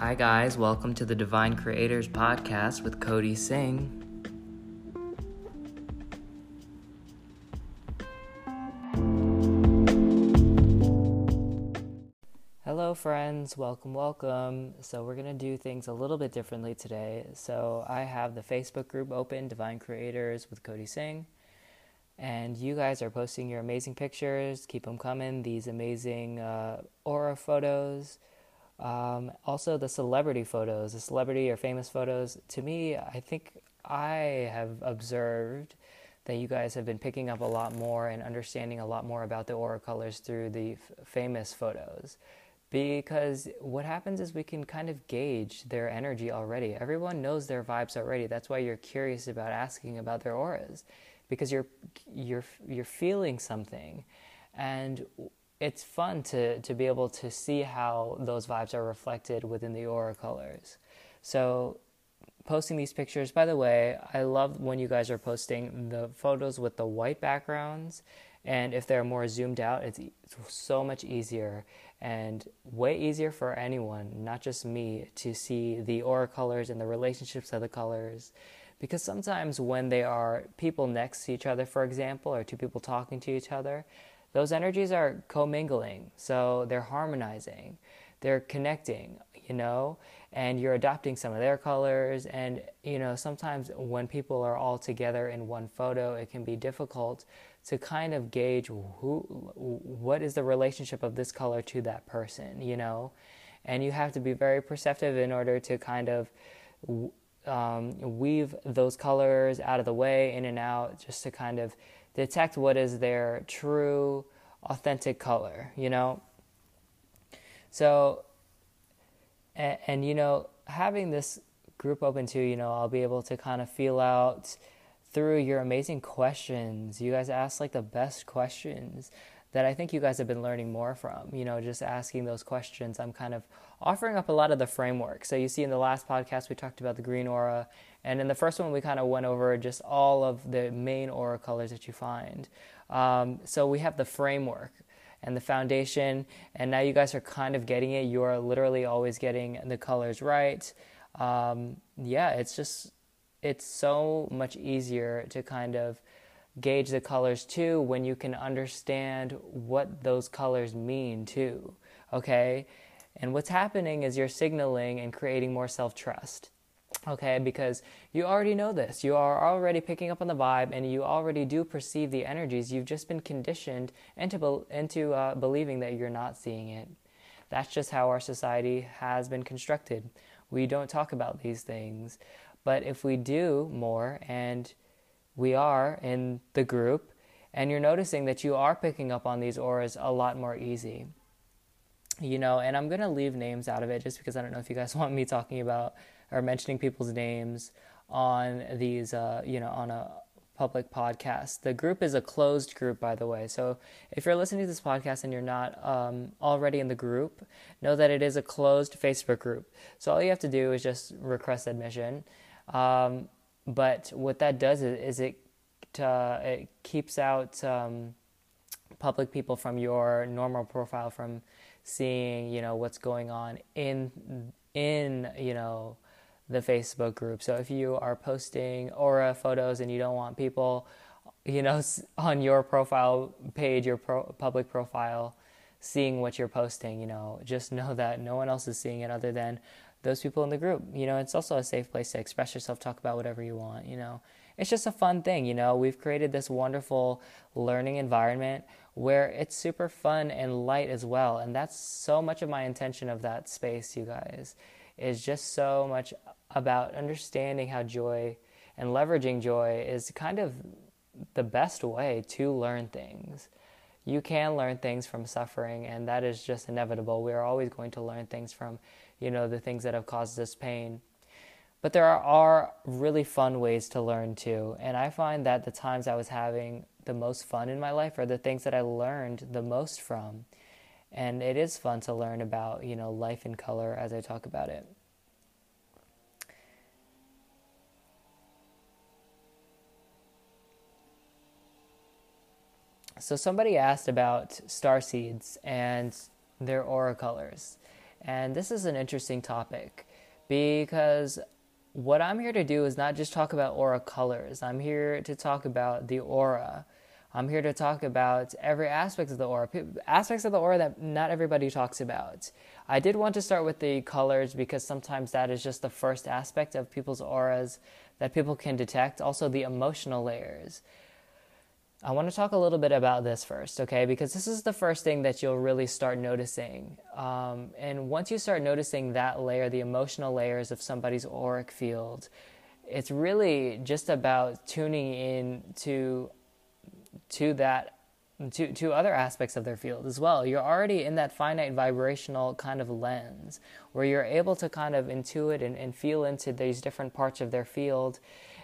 Hi, guys. Welcome to the Divine Creators Podcast with Cody Singh. Hello, friends. Welcome, welcome. So, we're going to do things a little bit differently today. So, I have the Facebook group open, Divine Creators with Cody Singh. And you guys are posting your amazing pictures. Keep them coming. These amazing uh, aura photos um, also, the celebrity photos, the celebrity or famous photos, to me, I think I have observed that you guys have been picking up a lot more and understanding a lot more about the aura colors through the f- famous photos. Because what happens is we can kind of gauge their energy already. Everyone knows their vibes already. That's why you're curious about asking about their auras, because you're you're you're feeling something, and it's fun to to be able to see how those vibes are reflected within the aura colors. So posting these pictures by the way i love when you guys are posting the photos with the white backgrounds and if they're more zoomed out it's, it's so much easier and way easier for anyone not just me to see the aura colors and the relationships of the colors because sometimes when they are people next to each other for example or two people talking to each other those energies are commingling. So they're harmonizing, they're connecting, you know, and you're adopting some of their colors. And, you know, sometimes when people are all together in one photo, it can be difficult to kind of gauge who, what is the relationship of this color to that person, you know. And you have to be very perceptive in order to kind of um, weave those colors out of the way, in and out, just to kind of detect what is their true, authentic color, you know? So, and, and, you know, having this group open too, you know, I'll be able to kind of feel out through your amazing questions. You guys ask like the best questions that I think you guys have been learning more from. You know, just asking those questions. I'm kind of offering up a lot of the framework. So you see in the last podcast we talked about the green aura, and in the first one we kind of went over just all of the main aura colors that you find. Um, so we have the framework and the foundation, and now you guys are kind of getting it. You are literally always getting the colors right. Um, yeah, it's just it's so much easier to kind of gauge the colors too when you can understand what those colors mean too. Okay? And what's happening is you're signaling and creating more self trust. Okay, because you already know this. You are already picking up on the vibe and you already do perceive the energies. You've just been conditioned into, into uh, believing that you're not seeing it. That's just how our society has been constructed. We don't talk about these things. But if we do more and we are in the group, and you're noticing that you are picking up on these auras a lot more easy. You know, and I'm going to leave names out of it just because I don't know if you guys want me talking about or mentioning people's names on these, uh, you know, on a public podcast. The group is a closed group, by the way. So if you're listening to this podcast and you're not um, already in the group, know that it is a closed Facebook group. So all you have to do is just request admission. Um, but what that does is, is it uh, it keeps out um, public people from your normal profile from seeing you know what's going on in in you know the Facebook group. So if you are posting aura photos and you don't want people you know on your profile page your pro- public profile seeing what you're posting you know just know that no one else is seeing it other than those people in the group. You know, it's also a safe place to express yourself, talk about whatever you want, you know. It's just a fun thing, you know. We've created this wonderful learning environment where it's super fun and light as well. And that's so much of my intention of that space, you guys, is just so much about understanding how joy and leveraging joy is kind of the best way to learn things. You can learn things from suffering, and that is just inevitable. We are always going to learn things from you know, the things that have caused us pain. But there are really fun ways to learn too. And I find that the times I was having the most fun in my life are the things that I learned the most from. And it is fun to learn about, you know, life in color as I talk about it. So somebody asked about star seeds and their aura colors. And this is an interesting topic because what I'm here to do is not just talk about aura colors. I'm here to talk about the aura. I'm here to talk about every aspect of the aura, aspects of the aura that not everybody talks about. I did want to start with the colors because sometimes that is just the first aspect of people's auras that people can detect. Also, the emotional layers. I want to talk a little bit about this first, okay? Because this is the first thing that you'll really start noticing. Um, and once you start noticing that layer, the emotional layers of somebody's auric field, it's really just about tuning in to to that to to other aspects of their field as well. You're already in that finite vibrational kind of lens where you're able to kind of intuit and, and feel into these different parts of their field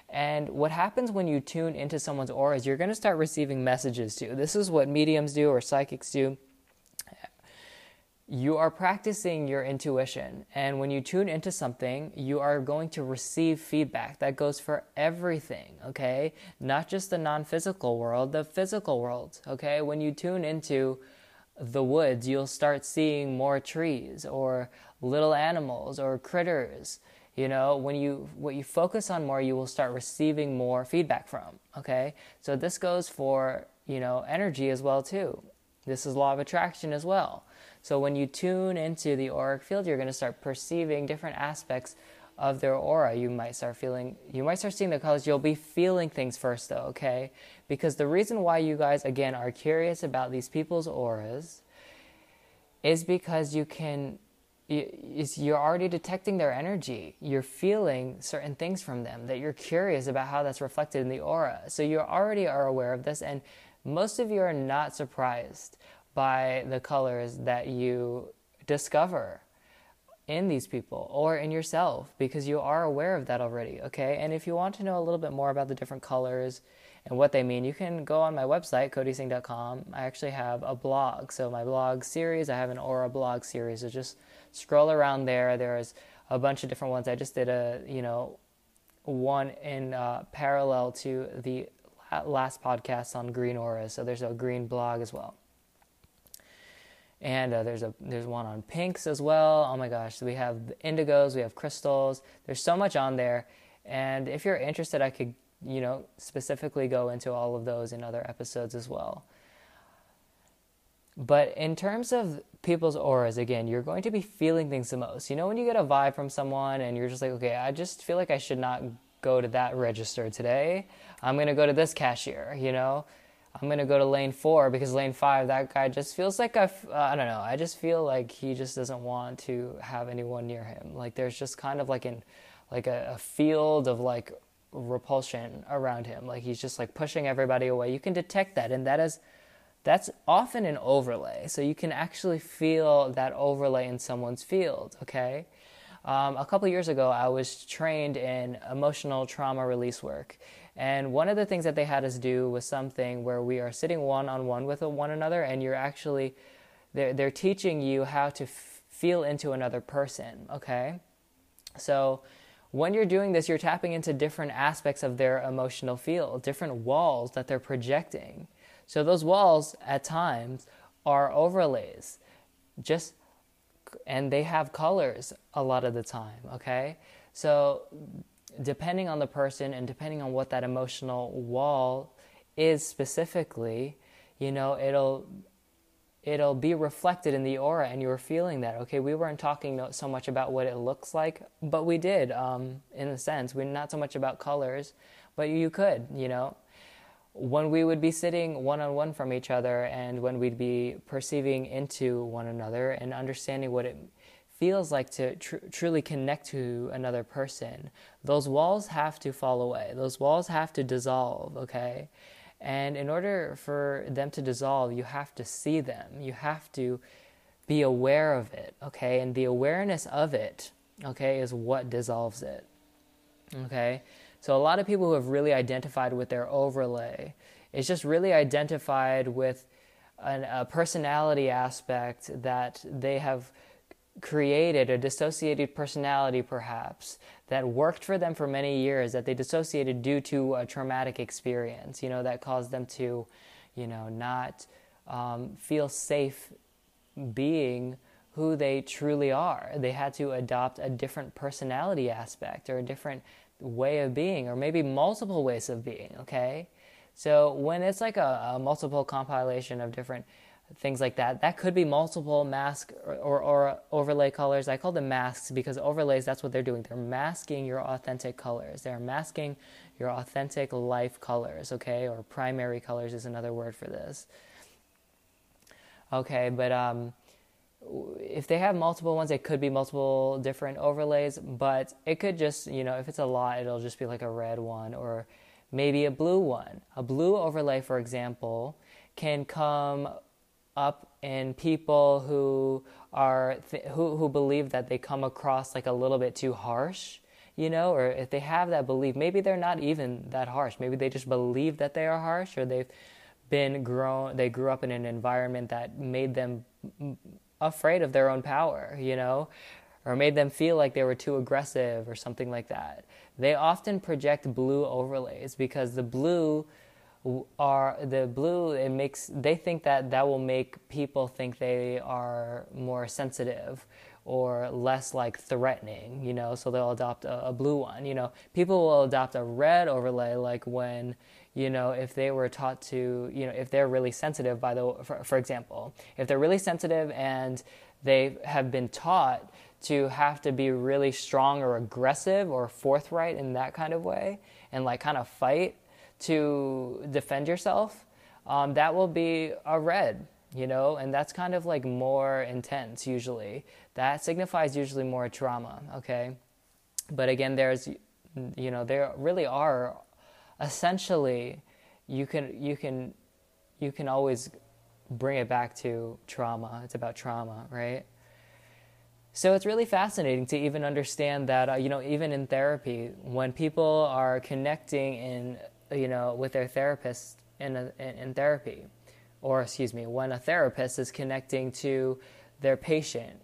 and what happens when you tune into someone's aura is you're going to start receiving messages too. This is what mediums do or psychics do. You are practicing your intuition, and when you tune into something, you are going to receive feedback. That goes for everything, okay? Not just the non physical world, the physical world, okay? When you tune into the woods, you'll start seeing more trees or little animals or critters you know, when you what you focus on more, you will start receiving more feedback from. Okay, so this goes for you know energy as well too. This is law of attraction as well. So when you tune into the auric field, you're going to start perceiving different aspects of their aura. You might start feeling, you might start seeing the colors. You'll be feeling things first, though, okay? Because the reason why you guys, again, are curious about these people's auras is because you can you're already detecting their energy. You're feeling certain things from them that you're curious about how that's reflected in the aura. So you already are aware of this, and most of you are not surprised by the colors that you discover in these people or in yourself because you are aware of that already, okay? And if you want to know a little bit more about the different colors and what they mean, you can go on my website, codysing.com. I actually have a blog. So, my blog series, I have an aura blog series. So, just scroll around there. There's a bunch of different ones. I just did a, you know, one in uh, parallel to the last podcast on green auras. So, there's a green blog as well. And uh, there's a there's one on pinks as well. Oh my gosh, we have indigos, we have crystals. There's so much on there. And if you're interested, I could you know, specifically go into all of those in other episodes as well. But in terms of people's auras, again, you're going to be feeling things the most. You know, when you get a vibe from someone and you're just like, okay, I just feel like I should not go to that register today. I'm going to go to this cashier, you know? I'm going to go to lane four because lane five, that guy just feels like I, uh, I don't know. I just feel like he just doesn't want to have anyone near him. Like there's just kind of like an, like a, a field of like repulsion around him. Like he's just like pushing everybody away. You can detect that, and that is that's often an overlay. So you can actually feel that overlay in someone's field. Okay. Um, a couple years ago, I was trained in emotional trauma release work. And one of the things that they had us do was something where we are sitting one on one with one another, and you're actually, they're, they're teaching you how to f- feel into another person, okay? So when you're doing this, you're tapping into different aspects of their emotional field, different walls that they're projecting. So those walls at times are overlays, just and they have colors a lot of the time, okay? So depending on the person and depending on what that emotional wall is specifically, you know, it'll it'll be reflected in the aura and you're feeling that. Okay we weren't talking so much about what it looks like but we did um, in a sense. We're not so much about colors but you could you know. When we would be sitting one on one from each other and when we'd be perceiving into one another and understanding what it feels like to tr- truly connect to another person those walls have to fall away. Those walls have to dissolve okay and in order for them to dissolve, you have to see them. You have to be aware of it, okay? And the awareness of it, okay, is what dissolves it, okay? So a lot of people who have really identified with their overlay is just really identified with an, a personality aspect that they have created a dissociated personality, perhaps, that worked for them for many years, that they dissociated due to a traumatic experience, you know, that caused them to, you know, not um, feel safe being who they truly are. They had to adopt a different personality aspect or a different way of being, or maybe multiple ways of being, okay? So when it's like a, a multiple compilation of different things like that, that could be multiple mask or, or, or, overlay colors. I call them masks because overlays, that's what they're doing. They're masking your authentic colors. They're masking your authentic life colors, okay? Or primary colors is another word for this. Okay, but um, if they have multiple ones, it could be multiple different overlays, but it could just, you know, if it's a lot, it'll just be like a red one or maybe a blue one. A blue overlay, for example, can come up in people who are th- who who believe that they come across like a little bit too harsh, you know, or if they have that belief, maybe they're not even that harsh. Maybe they just believe that they are harsh, or they've been grown, they grew up in an environment that made them afraid of their own power, you know, or made them feel like they were too aggressive or something like that. They often project blue overlays because the blue are the blue it makes they think that that will make people think they are more sensitive or less like threatening you know so they'll adopt a, a blue one you know. People will adopt a red overlay like when you know, if they were taught to, you know, if they're really sensitive by the, for, for example, if they're really sensitive and they have been taught to have to be really strong or aggressive or forthright in that kind of way and like kind of fight to defend yourself, um, that will be a red, you know, and that's kind of like more intense usually. That signifies usually more trauma, okay? But again, there's, you know, there really are essentially you can you can you can always bring it back to trauma. It's about trauma, right? So it's really fascinating to even understand that uh, you know even in therapy when people are connecting in you know with their therapist in a, in, therapy or excuse me when a therapist is connecting to their patient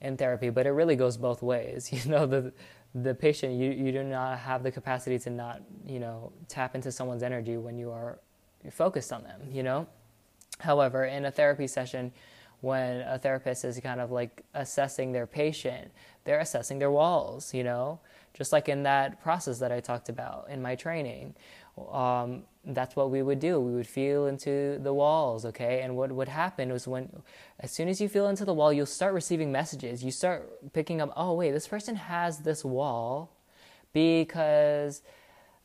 in therapy but it really goes both ways you know the the patient, you, you do not have the capacity to not, you know, tap into someone's energy when you are focused on them, you know? However, in a therapy session, when a therapist is kind of like assessing their patient, they're assessing their walls, you know? Just like in that process that I talked about in my training. Um, that's what we would do. We would feel into the walls, okay? And what would happen was when, as soon as you feel into the wall, you'll start receiving messages. You start picking up, oh, wait, this person has this wall because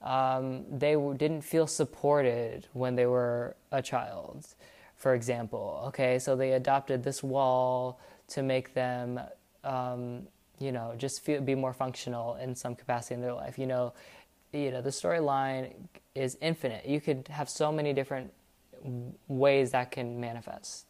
um, they didn't feel supported when they were a child, for example, okay? So they adopted this wall to make them, um, you know, just feel, be more functional in some capacity in their life. You know, you know the storyline is infinite you could have so many different ways that can manifest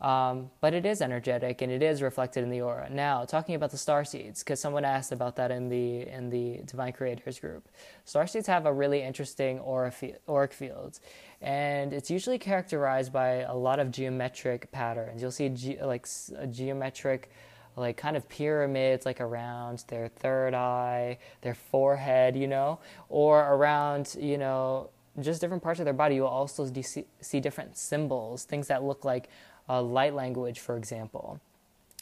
um, but it is energetic and it is reflected in the aura. Now, talking about the star seeds, because someone asked about that in the in the Divine Creators group. Star seeds have a really interesting aura fe- auric field, and it's usually characterized by a lot of geometric patterns. You'll see ge- like a geometric like kind of pyramids like around their third eye, their forehead, you know, or around, you know, just different parts of their body. You'll also see, see different symbols, things that look like uh, light language, for example.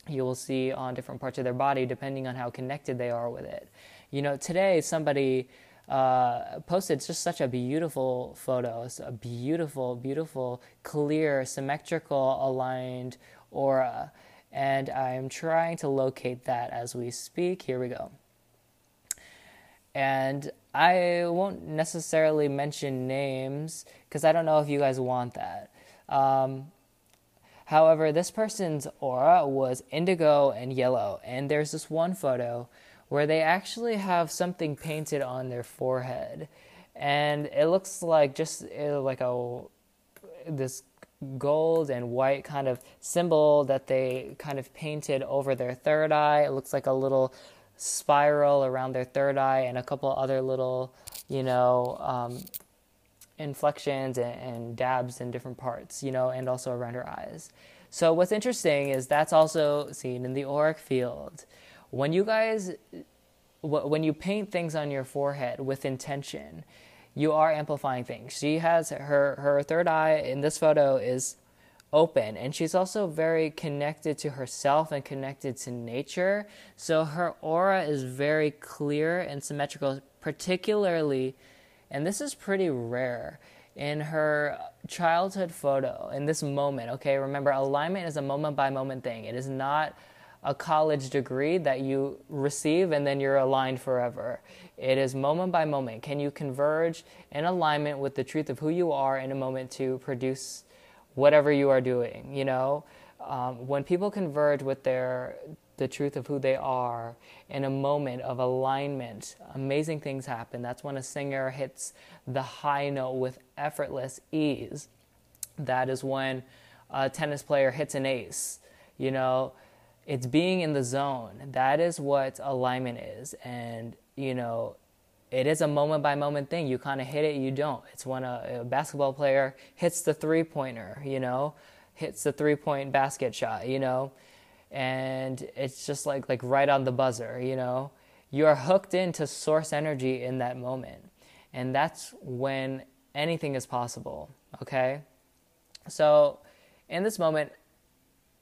You will see on different parts of their body depending on how connected they are with it. You know, today somebody uh, posted just such a beautiful photo. It's a beautiful, beautiful, clear, symmetrical, aligned aura and I'm trying to locate that as we speak. Here we go. And I won't necessarily mention names because I don't know if you guys want that. Um, however, this person's aura was indigo and yellow, and there's this one photo where they actually have something painted on their forehead, and it looks like just uh, like a this gold and white kind of symbol that they kind of painted over their third eye. It looks like a little spiral around their third eye and a couple other little, you know, um, inflections and, and dabs in different parts, you know, and also around her eyes. So what's interesting is that's also seen in the auric field. When you guys, when you paint things on your forehead with intention, you are amplifying things. She has her her third eye in this photo is open and she's also very connected to herself and connected to nature. So her aura is very clear and symmetrical, particularly, and this is pretty rare in her childhood photo in this moment. Okay, remember, alignment is a moment by moment thing, it is not a college degree that you receive and then you're aligned forever. It is moment by moment. Can you converge in alignment with the truth of who you are in a moment to produce whatever you are doing? You know, um, when people converge with their the truth of who they are in a moment of alignment, amazing things happen. That's when a singer hits the high note with effortless ease. That is when a tennis player hits an ace. You know, it's being in the zone. That is what alignment is. And, you know, it is a moment by moment thing. You kind of hit it, you don't. It's when a, a basketball player hits the three pointer, you know, hits the three point basket shot, you know, and it's just like like right on the buzzer, you know. You are hooked into source energy in that moment. And that's when anything is possible, okay? So, in this moment,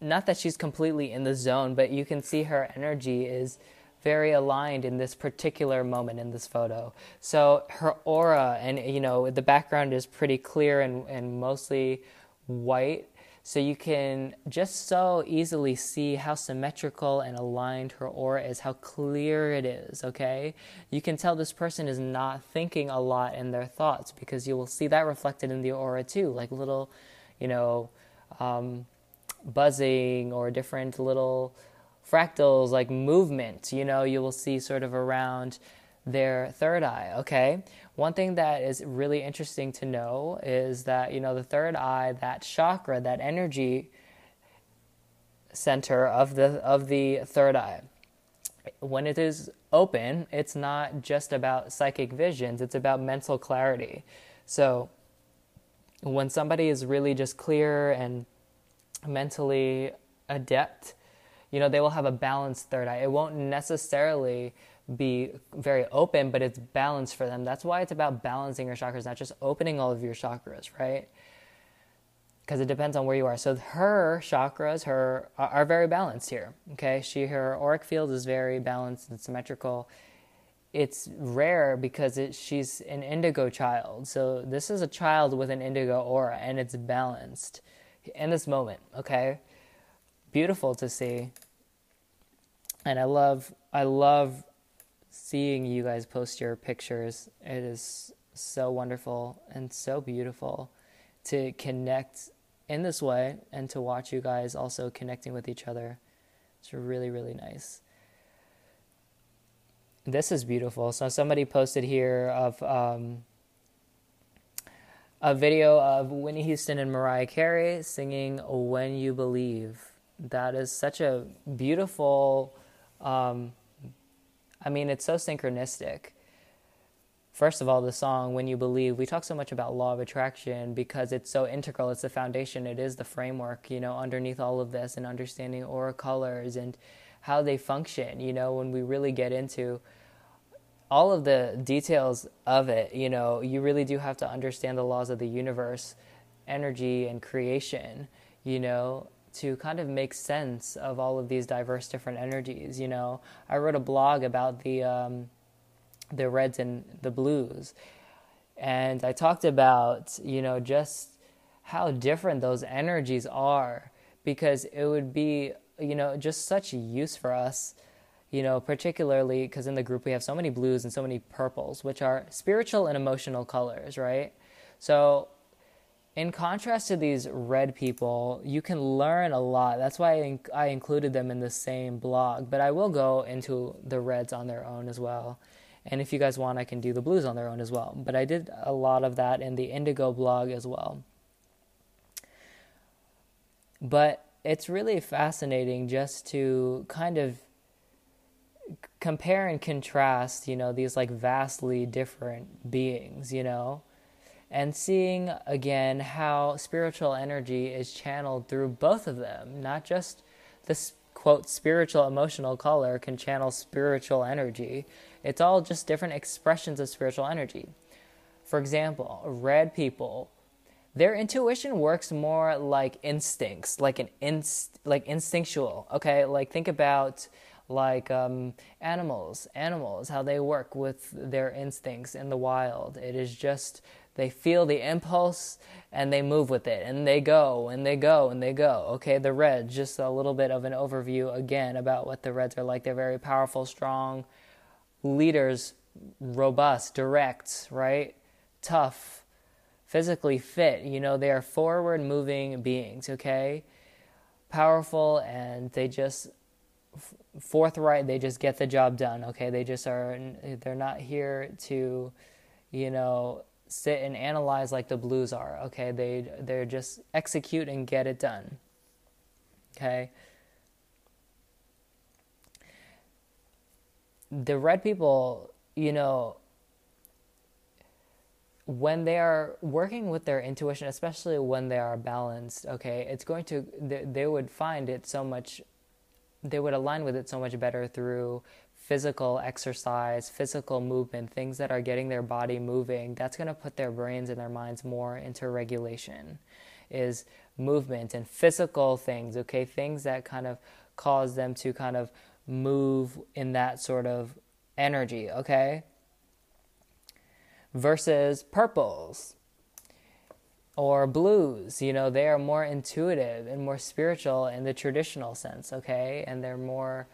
not that she's completely in the zone, but you can see her energy is very aligned in this particular moment in this photo. So her aura and you know the background is pretty clear and, and mostly white. So you can just so easily see how symmetrical and aligned her aura is, how clear it is, okay? You can tell this person is not thinking a lot in their thoughts because you will see that reflected in the aura too, like little, you know, um, buzzing or different little fractals like movement, you know, you will see sort of around their third eye, okay? One thing that is really interesting to know is that, you know, the third eye, that chakra, that energy center of the of the third eye. When it is open, it's not just about psychic visions, it's about mental clarity. So, when somebody is really just clear and mentally adept, you know, they will have a balanced third eye. It won't necessarily be very open, but it's balanced for them. That's why it's about balancing your chakras, not just opening all of your chakras, right? Because it depends on where you are. So her chakras, her are very balanced here. Okay, she her auric field is very balanced and symmetrical. It's rare because it, she's an indigo child. So this is a child with an indigo aura, and it's balanced in this moment, okay? Beautiful to see. And I love I love seeing you guys post your pictures. It is so wonderful and so beautiful to connect in this way and to watch you guys also connecting with each other. It's really, really nice. This is beautiful. So somebody posted here of um, a video of Whitney Houston and Mariah Carey singing When You Believe. That is such a beautiful, um, I mean, it's so synchronistic. First of all, the song When You Believe, we talk so much about law of attraction because it's so integral. It's the foundation, it is the framework, you know, underneath all of this and understanding aura colors and how they function, you know, when we really get into all of the details of it, you know, you really do have to understand the laws of the universe, energy, and creation, you know, to kind of make sense of all of these diverse different energies. You know, I wrote a blog about the um, the reds and the blues, and I talked about you know just how different those energies are because it would be you know just such use for us you know, particularly because in the group we have so many blues and so many purples, which are spiritual and emotional colors, right? So, in contrast to these red people, you can learn a lot. That's why I, I included them in the same blog, but I will go into the reds on their own as well. And if you guys want, I can do the blues on their own as well. But I did a lot of that in the indigo blog as well. But it's really fascinating just to kind of compare and contrast, you know, these like vastly different beings, you know, and seeing again how spiritual energy is channeled through both of them, not just this quote spiritual emotional color can channel spiritual energy. It's all just different expressions of spiritual energy. For example, red people, their intuition works more like instincts, like an inst, like instinctual. Okay, like think about like um, animals, animals, how they work with their instincts in the wild. It is just they feel the impulse and they move with it and they go and they go and they go. Okay, the Reds, just a little bit of an overview again about what the Reds are like. They're very powerful, strong leaders, robust, direct, right? Tough, physically fit. You know, they are forward moving beings, okay? Powerful and they just forthright, they just get the job done, okay? They just are they're not here to, you know, sit and analyze like the blues are, okay? They they're just execute and get it done. Okay? The red people, you know, when they are working with their intuition, especially when they are balanced, okay, it's going to, they, they would find it so much, they would align with it so much better through physical exercise, physical movement, things that are getting their body moving. That's going to put their brains and their minds more into regulation, is movement and physical things, okay, things that kind of cause them to kind of move in that sort of energy, okay? versus purples or blues. You know, they are more intuitive and more spiritual in the traditional sense, okay? And they're more,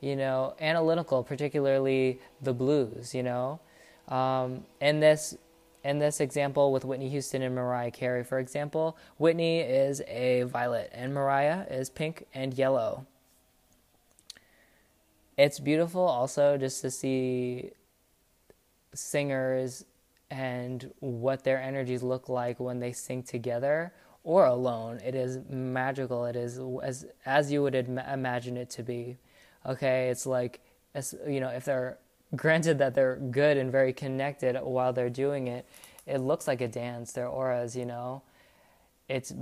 you know, analytical, particularly the blues, you know? Um, in this in this example with Whitney Houston and Mariah Carey, for example, Whitney is a violet and Mariah is pink and yellow. It's beautiful also just to see singers and what their energies look like when they sing together or alone. It is magical. It is as as you would Im- imagine it to be. Okay, it's like you know, if they're granted that they're good and very connected while they're doing it, it looks like a dance. Their auras, you know, it's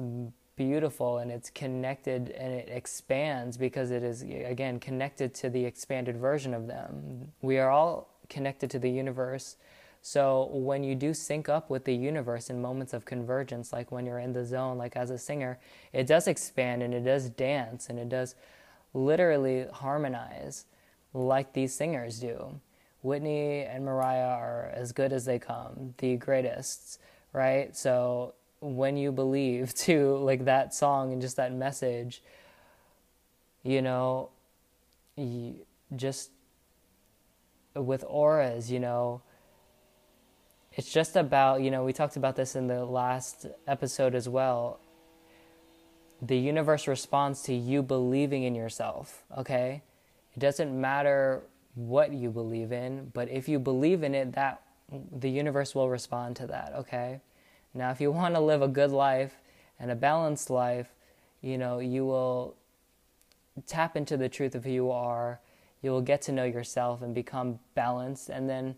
beautiful and it's connected and it expands because it is again connected to the expanded version of them. We are all connected to the universe so when you do sync up with the universe in moments of convergence, like when you're in the zone, like as a singer, it does expand and it does dance and it does literally harmonize like these singers do. Whitney and Mariah are as good as they come, the greatest, right? So when you believe to like that song and just that message, you know, you just with auras, you know, it's just about, you know, we talked about this in the last episode as well. The universe responds to you believing in yourself, okay? It doesn't matter what you believe in, but if you believe in it, that the universe will respond to that, okay? Now, if you want to live a good life and a balanced life, you know, you will tap into the truth of who you are. You will get to know yourself and become balanced, and then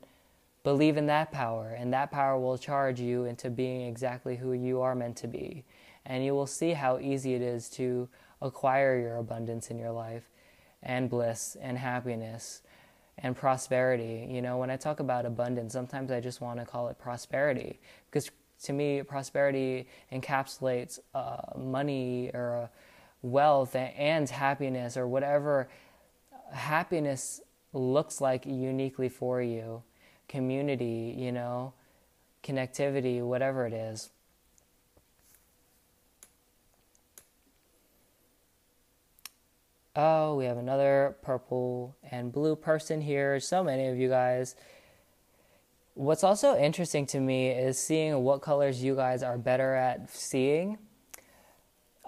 Believe in that power, and that power will charge you into being exactly who you are meant to be. And you will see how easy it is to acquire your abundance in your life, and bliss, and happiness, and prosperity. You know, when I talk about abundance, sometimes I just want to call it prosperity because to me, prosperity encapsulates uh, money or uh, wealth and happiness or whatever happiness looks like uniquely for you community, you know, connectivity, whatever it is. Oh, we have another purple and blue person here. So many of you guys. What's also interesting to me is seeing what colors you guys are better at seeing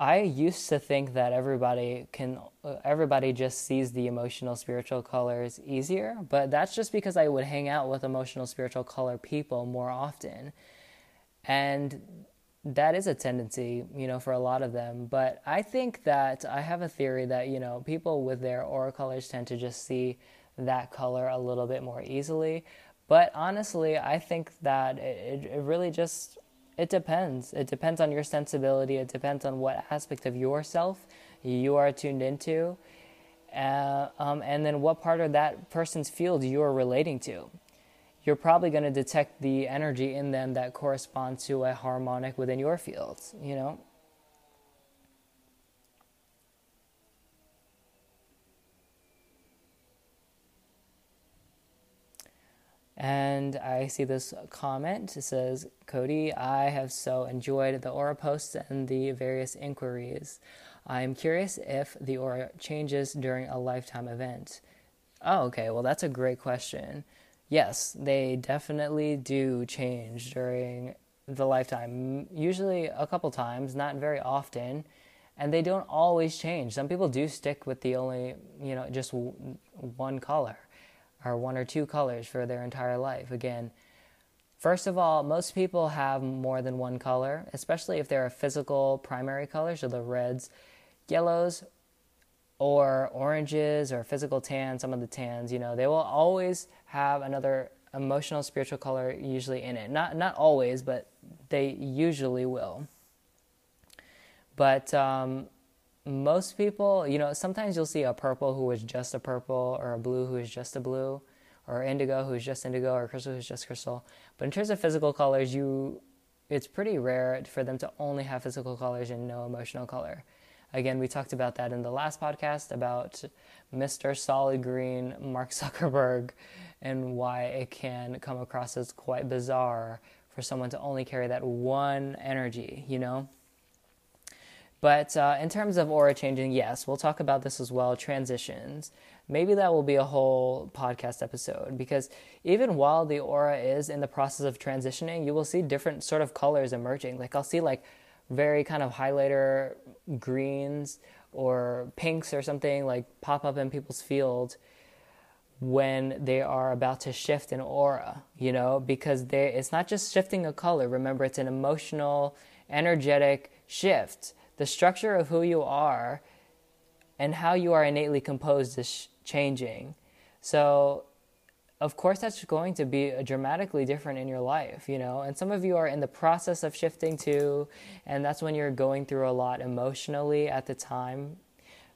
I used to think that everybody can uh, everybody just sees the emotional spiritual colors easier, but that's just because I would hang out with emotional spiritual color people more often. And that is a tendency, you know, for a lot of them, but I think that I have a theory that, you know, people with their aura colors tend to just see that color a little bit more easily. But honestly, I think that it, it really just it depends. It depends on your sensibility. It depends on what aspect of yourself you are tuned into, uh, um, and then what part of that person's field you are relating to. You're probably going to detect the energy in them that corresponds to a harmonic within your field, you know? And I see this comment. It says, Cody, I have so enjoyed the aura posts and the various inquiries. I'm curious if the aura changes during a lifetime event. Oh, okay. Well, that's a great question. Yes, they definitely do change during the lifetime. Usually a couple times, not very often. And they don't always change. Some people do stick with the only, you know, just one color or one or two colors for their entire life. Again, first of all, most people have more than one color, especially if they're a physical primary color, so the reds, yellows, or oranges or physical tan, some of the tans, you know, they will always have another emotional spiritual color usually in it. Not not always, but they usually will. But um, most people, you know, sometimes you'll see a purple who is just a purple, or a blue who is just a blue, or indigo who is just indigo, or crystal who's just crystal. But in terms of physical colors, you, it's pretty rare for them to only have physical colors and no emotional color. Again, we talked about that in the last podcast about Mr. Solid Green, Mark Zuckerberg, and why it can come across as quite bizarre for someone to only carry that one energy, you know? But uh, in terms of aura changing, yes, we'll talk about this as well transitions. Maybe that will be a whole podcast episode because even while the aura is in the process of transitioning, you will see different sort of colors emerging. Like I'll see like very kind of highlighter greens or pinks or something like pop up in people's field when they are about to shift an aura, you know, because they it's not just shifting a color. Remember, it's an emotional, energetic shift the structure of who you are and how you are innately composed is changing. So, of course, that's going to be dramatically different in your life, you know. And some of you are in the process of shifting too, and that's when you're going through a lot emotionally at the time,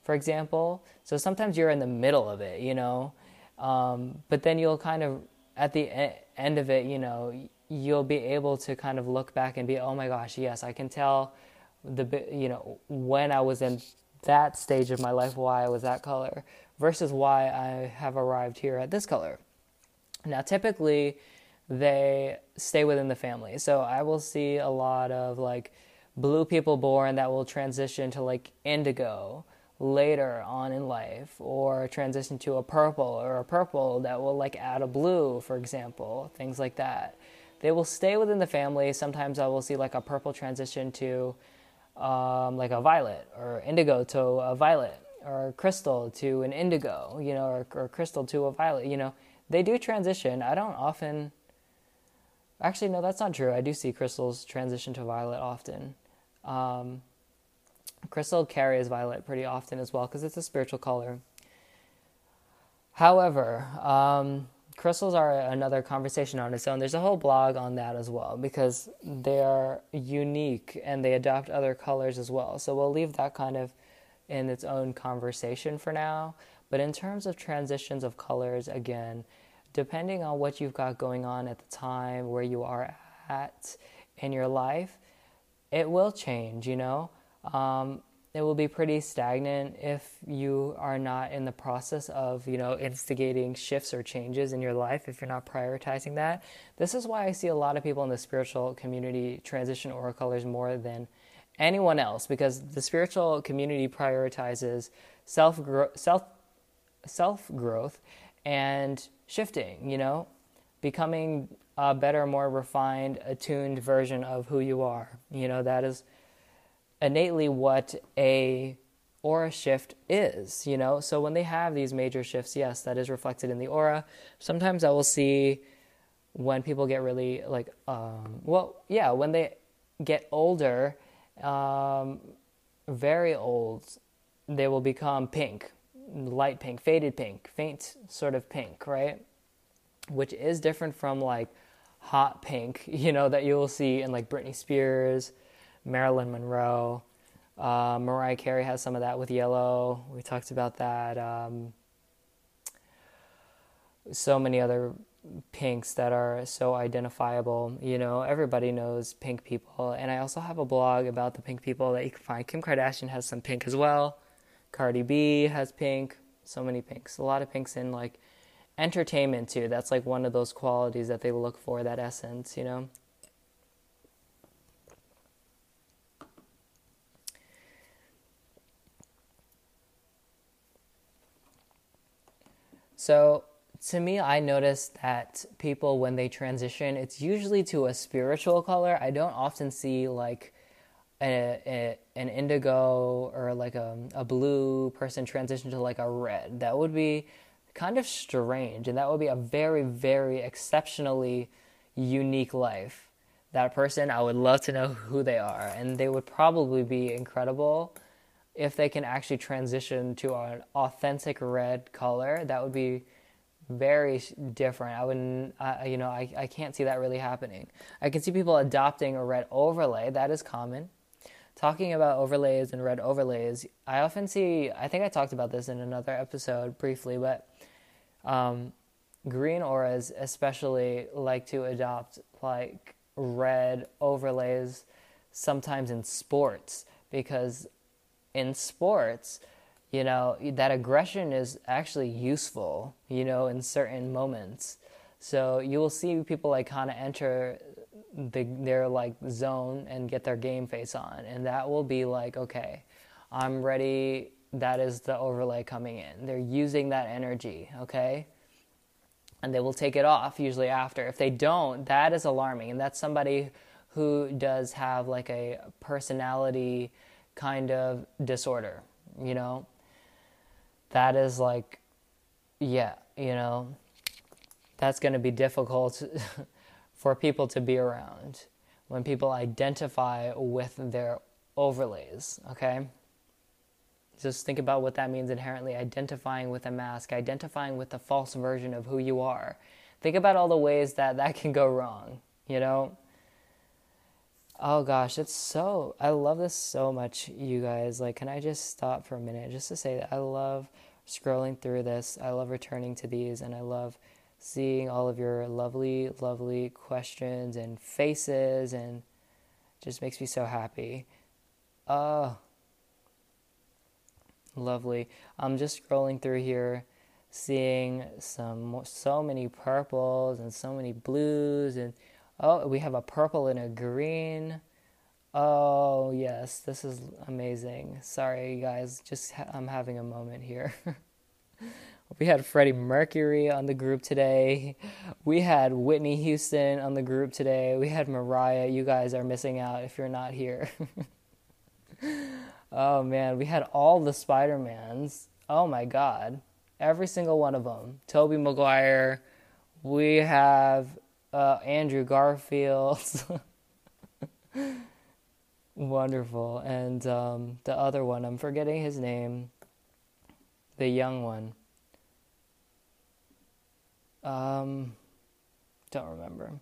for example. So sometimes you're in the middle of it, you know, um, but then you'll kind of, at the end of it, you know, you'll be able to kind of look back and be, oh my gosh, yes, I can tell the you know when I was in that stage of my life why I was that color versus why I have arrived here at this color. Now typically they stay within the family. So I will see a lot of like blue people born that will transition to like indigo later on in life or transition to a purple or a purple that will like add a blue for example, things like that. They will stay within the family. Sometimes I will see like a purple transition to um, like a violet or indigo to a violet or crystal to an indigo, you know, or, or crystal to a violet, you know, they do transition. I don't often, actually, no, that's not true. I do see crystals transition to violet often. Um, crystal carries violet pretty often as well because it's a spiritual color. However, um, crystals are another conversation on its own. There's a whole blog on that as well because they are unique and they adopt other colors as well. So we'll leave that kind of in its own conversation for now. But in terms of transitions of colors, again, depending on what you've got going on at the time, where you are at in your life, it will change, you know. Um, it will be pretty stagnant if you are not in the process of you know instigating shifts or changes in your life if you're not prioritizing that. This is why i see a lot of people in the spiritual community transition aura colors more than anyone else because the spiritual community prioritizes self self self growth and shifting you know becoming a better more refined attuned version of who you are. You know that is innately what a aura shift is, you know? So when they have these major shifts, yes, that is reflected in the aura. Sometimes I will see when people get really like um, well, yeah, when they get older, um, very old, they will become pink, light pink, faded pink, faint sort of pink, right? Which is different from like hot pink, you know, that you will see in like Britney Spears, Marilyn Monroe. Uh, Mariah Carey has some of that with Yellow. We talked about that. Um, so many other pinks that are so identifiable. You know, everybody knows pink people. And I also have a blog about the pink people that you can find. Kim Kardashian has some pink as well. Cardi B has pink. So many pinks. A lot of pinks in like entertainment too. That's like one of those qualities that they look for, that essence, you know? So, to me, I notice that people, when they transition, it's usually to a spiritual color. I don't often see like a, a, an indigo or like a, a blue person transition to like a red. That would be kind of strange, and that would be a very, very exceptionally unique life. That person, I would love to know who they are, and they would probably be incredible if they can actually transition to an authentic red color. That would be very different. I wouldn't, I, you know, I, I can't see that really happening. I can see people adopting a red overlay. That is common. Talking about overlays and red overlays, I often see, I think I talked about this in another episode briefly, but um, green auras especially like to adopt like red overlays sometimes in sports because in sports, you know, that aggression is actually useful, you know, in certain moments. So you will see people like kind of enter the, their like zone and get their game face on, and that will be like, okay, I'm ready that is the overlay coming in. They're using that energy, okay? And they will take it off usually after. If they don't, that is alarming. And that's somebody who does have like a personality kind of disorder, you know? That is like, yeah, you know, that's going to be difficult for people to be around when people identify with their overlays, okay? Just think about what that means inherently identifying with a mask, identifying with a false version of who you are. Think about all the ways that that can go wrong, you know? Oh gosh, it's so I love this so much, you guys. Like, can I just stop for a minute just to say that I love scrolling through this. I love returning to these and I love seeing all of your lovely, lovely questions and faces and just makes me so happy. Oh, Lovely. I'm just scrolling through here, seeing some so many purples and so many blues and oh, we have a purple and a green. Oh yes, this is amazing. Sorry you guys, just ha- I'm having a moment here. we had Freddie Mercury on the group today. We had Whitney Houston on the group today. We had Mariah. You guys are missing out if you're not here. Oh man, we had all the Spider Mans. Oh my god, every single one of them. Tobey Maguire. We have uh, Andrew Garfield. Wonderful, and um, the other one. I'm forgetting his name. The young one. Um, don't remember.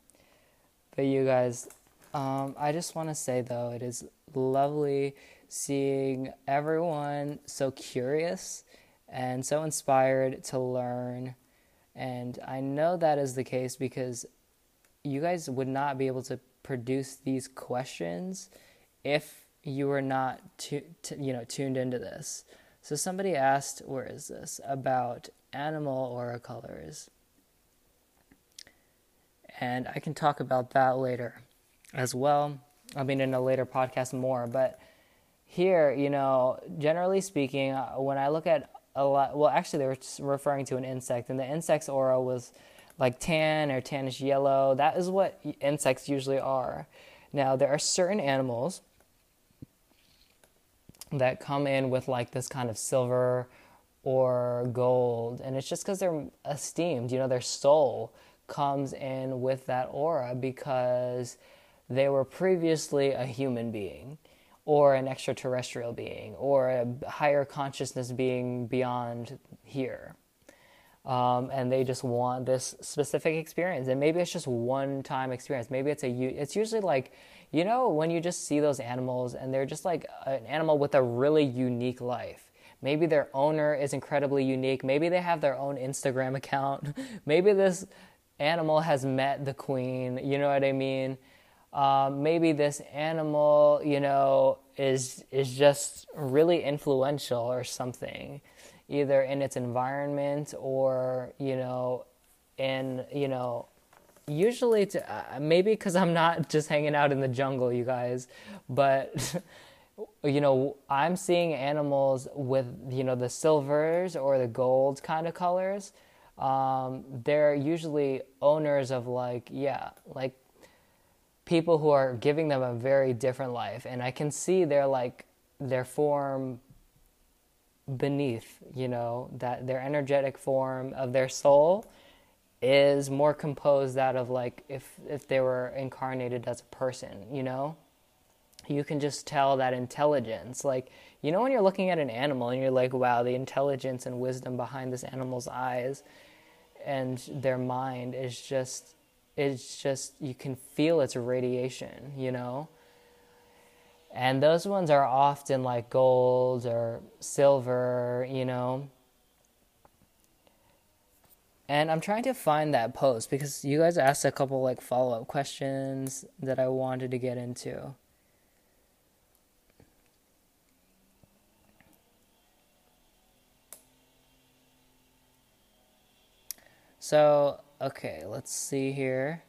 But you guys, um, I just want to say though, it is lovely seeing everyone so curious and so inspired to learn. And I know that is the case because you guys would not be able to produce these questions if you were not you know tuned into this. So somebody asked, where is this about animal aura colors? And I can talk about that later as well. I mean, in a later podcast more, but here, you know, generally speaking, uh, when I look at a lot, well, actually, they were referring to an insect, and the insect's aura was like tan or tannish yellow. That is what insects usually are. Now, there are certain animals that come in with like this kind of silver or gold, and it's just because they're esteemed. You know, their soul comes in with that aura because they were previously a human being or an extraterrestrial being or a higher consciousness being beyond here. Um, and they just want this specific experience. And maybe it's just one time experience. Maybe it's a, it's usually like, you know, when you just see those animals and they're just like an animal with a really unique life. Maybe their owner is incredibly unique. Maybe they have their own Instagram account. Maybe this animal has met the queen. You know what I mean? Um, maybe this animal, you know, is is just really influential or something, either in its environment or you know, in you know, usually to, uh, maybe because I'm not just hanging out in the jungle, you guys, but. you know, I'm seeing animals with, you know, the silvers or the gold kind of colors. Um, they're usually owners of like, yeah, like people who are giving them a very different life. And I can see their like, their form beneath, you know, that their energetic form of their soul is more composed out of like if if they were incarnated as a person, you know? you can just tell that intelligence. Like, you know, when you're looking at an animal and you're like, wow, the intelligence and wisdom behind this animal's eyes and their mind is just, it's just, you can feel its radiation, you know? And those ones are often like gold or silver, you know? And I'm trying to find that post because you guys asked a couple like follow up questions that I wanted to get into. So, okay, let's see here.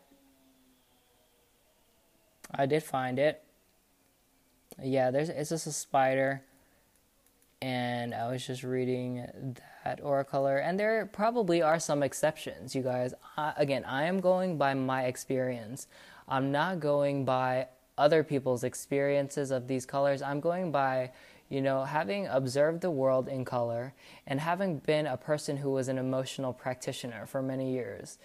I did find it. Yeah, there's it's just a spider. And I was just reading that aura color, and there probably are some exceptions, you guys. I, again, I am going by my experience. I'm not going by other people's experiences of these colors. I'm going by you know, having observed the world in color and having been a person who was an emotional practitioner for many years,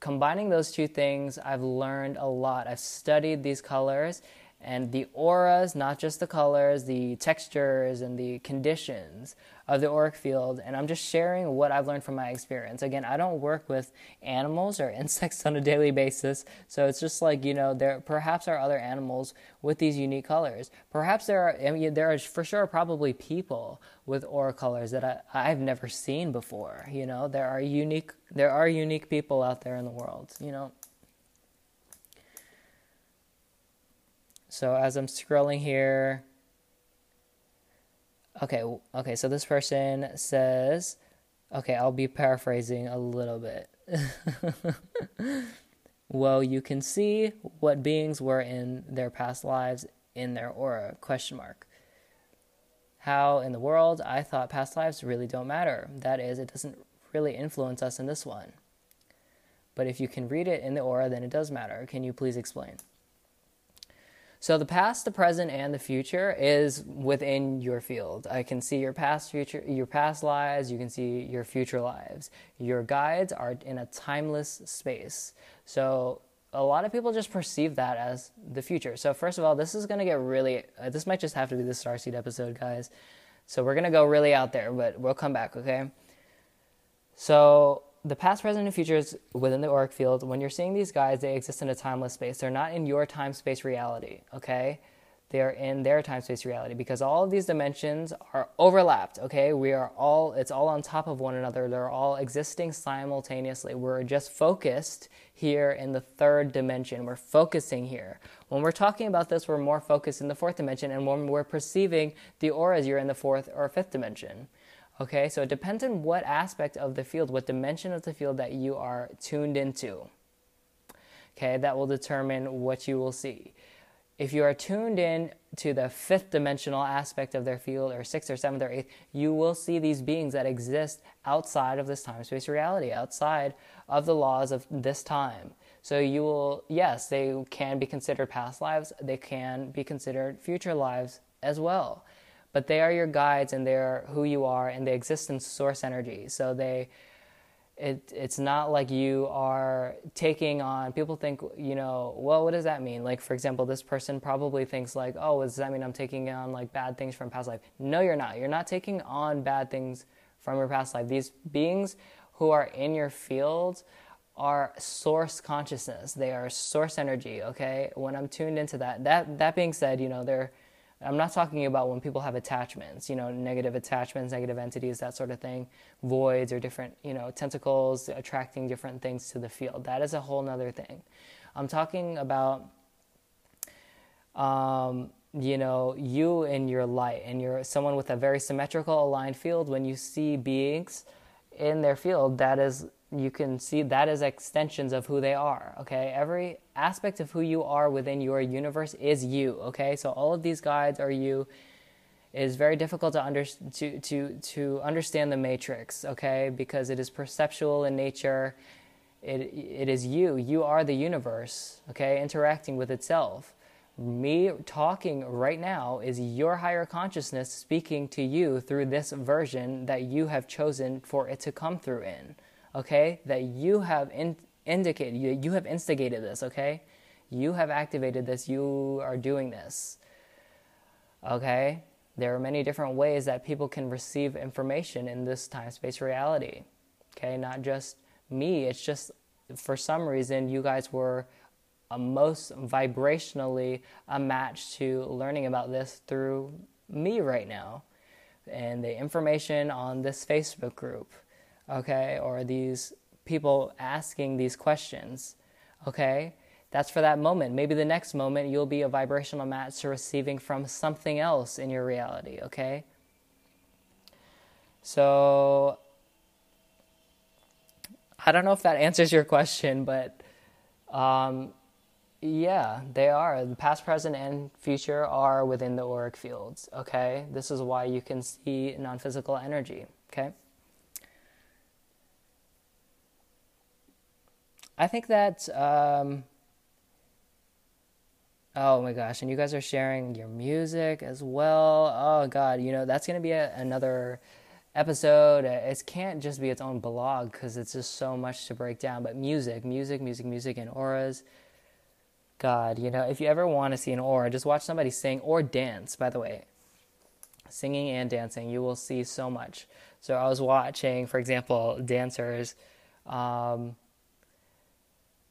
combining those two things, I've learned a lot. I've studied these colors and the auras, not just the colors, the textures and the conditions of the auric field. And I'm just sharing what I've learned from my experience. Again, I don't work with animals or insects on a daily basis. So it's just like, you know, there perhaps are other animals with these unique colors. Perhaps there are, I mean, there are for sure probably people with aura colors that I, I've never seen before. You know, there are unique, there are unique people out there in the world, you know. So as I'm scrolling here, okay, okay, so this person says, okay, I'll be paraphrasing a little bit. well, you can see what beings were in their past lives in their aura, question mark. How in the world I thought past lives really don't matter. That is, it doesn't really influence us in this one. But if you can read it in the aura, then it does matter. Can you please explain? So the past, the present, and the future is within your field. I can see your past, future, your past lives. You can see your future lives. Your guides are in a timeless space. So a lot of people just perceive that as the future. So first of all, this is going to get really. Uh, this might just have to be the Starseed episode, guys. So we're going to go really out there, but we'll come back, okay? So the past, present, and futures within the auric field, when you're seeing these guys, they exist in a timeless space. They're not in your time space reality, okay? They are in their time space reality because all of these dimensions are overlapped, okay? We are all, it's all on top of one another. They're all existing simultaneously. We're just focused here in the third dimension. We're focusing here. When we're talking about this, we're more focused in the fourth dimension, and when we're perceiving the auras, you're in the fourth or fifth dimension. Okay, so it depends on what aspect of the field, what dimension of the field that you are tuned into. Okay, that will determine what you will see. If you are tuned in to the fifth dimensional aspect of their field, or sixth or seventh or eighth, you will see these beings that exist outside of this time space reality, outside of the laws of this time. So you will, yes, they can be considered past lives, they can be considered future lives as well but they are your guides and they're who you are and they exist in source energy. So they, it, it's not like you are taking on, people think, you know, well, what does that mean? Like, for example, this person probably thinks like, oh, does that mean I'm taking on like bad things from past life? No, you're not. You're not taking on bad things from your past life. These beings who are in your field are source consciousness. They are source energy, okay? When I'm tuned into that, that, that being said, you know, they're, I'm not talking about when people have attachments, you know, negative attachments, negative entities, that sort of thing, voids or different, you know, tentacles attracting different things to the field. That is a whole nother thing. I'm talking about, um, you know, you in your light and you're someone with a very symmetrical aligned field. When you see beings in their field, that is you can see that as extensions of who they are okay? Every aspect of who you are within your universe is you okay? So all of these guides are you. It is very difficult to under, to to to understand the matrix okay? Because it is perceptual in nature. It it is you. You are the universe okay? Interacting with itself. Me talking right now is your higher consciousness speaking to you through this version that you have chosen for it to come through in okay, that you have in, indicated, you, you have instigated this, okay? You have activated this, you are doing this, okay? There are many different ways that people can receive information in this time space reality, okay? Not just me, it's just for some reason you guys were a most vibrationally a match to learning about this through me right now and the information on this Facebook group okay, or these people asking these questions, okay? That's for that moment. Maybe the next moment you'll be a vibrational match to receiving from something else in your reality, okay? So, I don't know if that answers your question, but um, yeah, they are. The past, present, and future are within the auric fields, okay? This is why you can see non physical energy, okay? I think that. Um, oh my gosh, and you guys are sharing your music as well. Oh god, you know that's gonna be a, another episode. It can't just be its own blog because it's just so much to break down. But music, music, music, music, and auras. God, you know, if you ever want to see an aura, just watch somebody sing or dance. By the way, singing and dancing, you will see so much. So I was watching, for example, dancers. Um,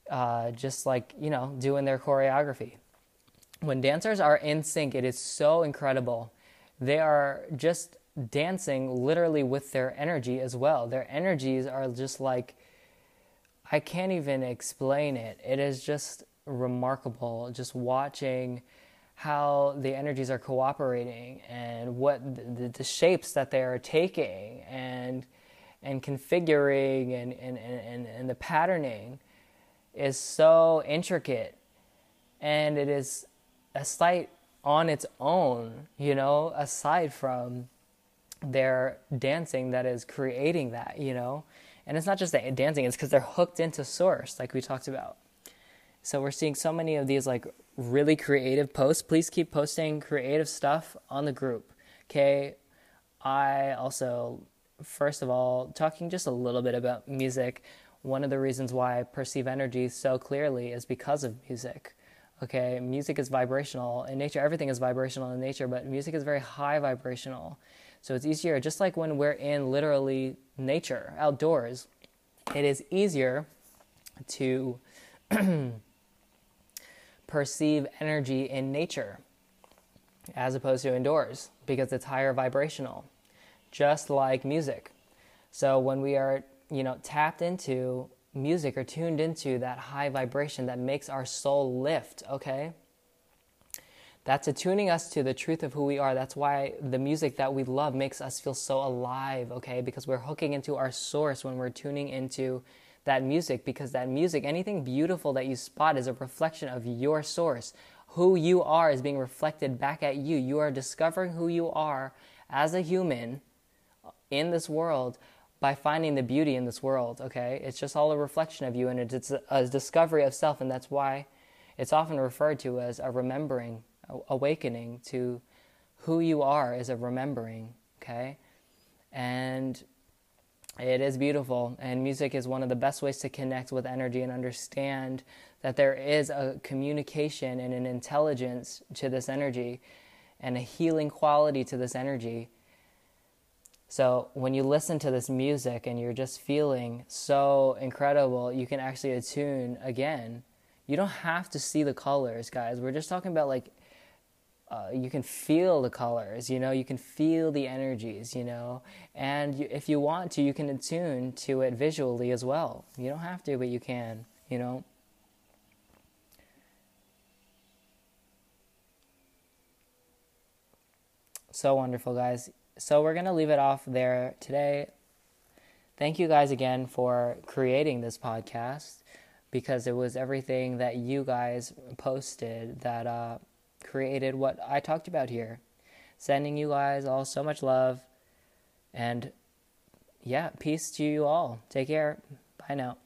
uh, just like, you know, doing their choreography. When dancers are in sync, it is so incredible. They are just dancing literally with their energy as well. Their energies are just like, I can't even explain it. It is just remarkable just watching how the energies are cooperating and what the, the, shapes that they are taking and and configuring and, and, and, and the patterning is so intricate and it is a sight on its own, you know, aside from their dancing that is creating that, you know. And it's not just that dancing, it's because they're hooked into source, like we talked about. So we're seeing so many of these like really creative posts. Please keep posting creative stuff on the group. Okay. I also, first of all, talking just a little bit about music one of the reasons why I perceive energy so clearly is because of music. Okay, music is vibrational in nature, everything is vibrational in nature, but music is very high vibrational. So it's easier, just like when we're in literally nature, outdoors, it is easier to perceive energy in nature as opposed to indoors because it's higher vibrational, just like music. So when we are you know, tapped into music or tuned into that high vibration that makes our soul lift, okay? That's attuning us to the truth of who we are. That's why the music that we love makes us feel so alive, okay? Because we're hooking into our source when we're tuning into that music, because that music, anything beautiful that you spot is a reflection of your source. Who you are is being reflected back at you. You are discovering who you are as a human in this world by finding the beauty in this world, okay? It's just all a reflection of you and it's a discovery of self, and that's why it's often referred to as a remembering, awakening to who you are is a remembering, okay? And it is beautiful, and music is one of the best ways to connect with energy and understand that there is a communication and an intelligence to this energy and a healing quality to this energy so when you listen to this music and you're just feeling so incredible, you can actually attune again. You don't have to see the colors, guys. We're just talking about like uh, you can feel the colors, you know, you can feel the energies, you know, and you, if you want to, you can attune to it visually as well. You don't have to, but you can, you know. So wonderful, guys. So we're going to leave it off there today. Thank you guys again for creating this podcast because it was everything that you guys posted that uh, created what I talked about here. Sending you guys all so much love and yeah, peace to you all. Take care. Bye now.